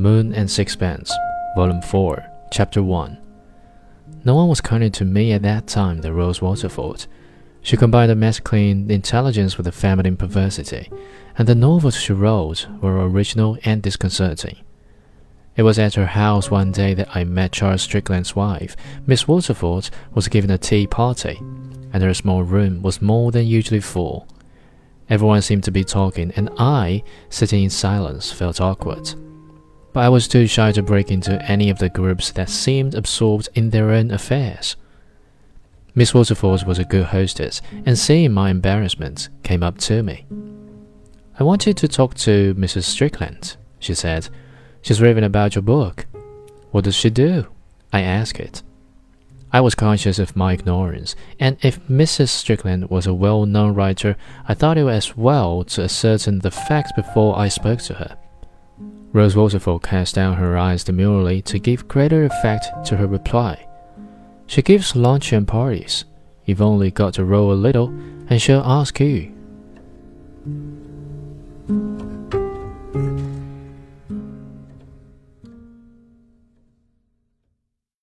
Moon and Sixpence, Volume 4, Chapter 1. No one was kinder to me at that time than Rose Waterford. She combined the masculine intelligence with a feminine perversity, and the novels she wrote were original and disconcerting. It was at her house one day that I met Charles Strickland's wife. Miss Waterford was giving a tea party, and her small room was more than usually full. Everyone seemed to be talking, and I, sitting in silence, felt awkward. But I was too shy to break into any of the groups that seemed absorbed in their own affairs. Miss Waterford was a good hostess, and seeing my embarrassment, came up to me. I wanted to talk to Mrs. Strickland, she said. She's raving about your book. What does she do? I asked it. I was conscious of my ignorance, and if Mrs. Strickland was a well known writer, I thought it as well to ascertain the facts before I spoke to her. Rose Waterford cast down her eyes demurely to give greater effect to her reply. She gives luncheon parties. You've only got to roll a little, and she'll ask you.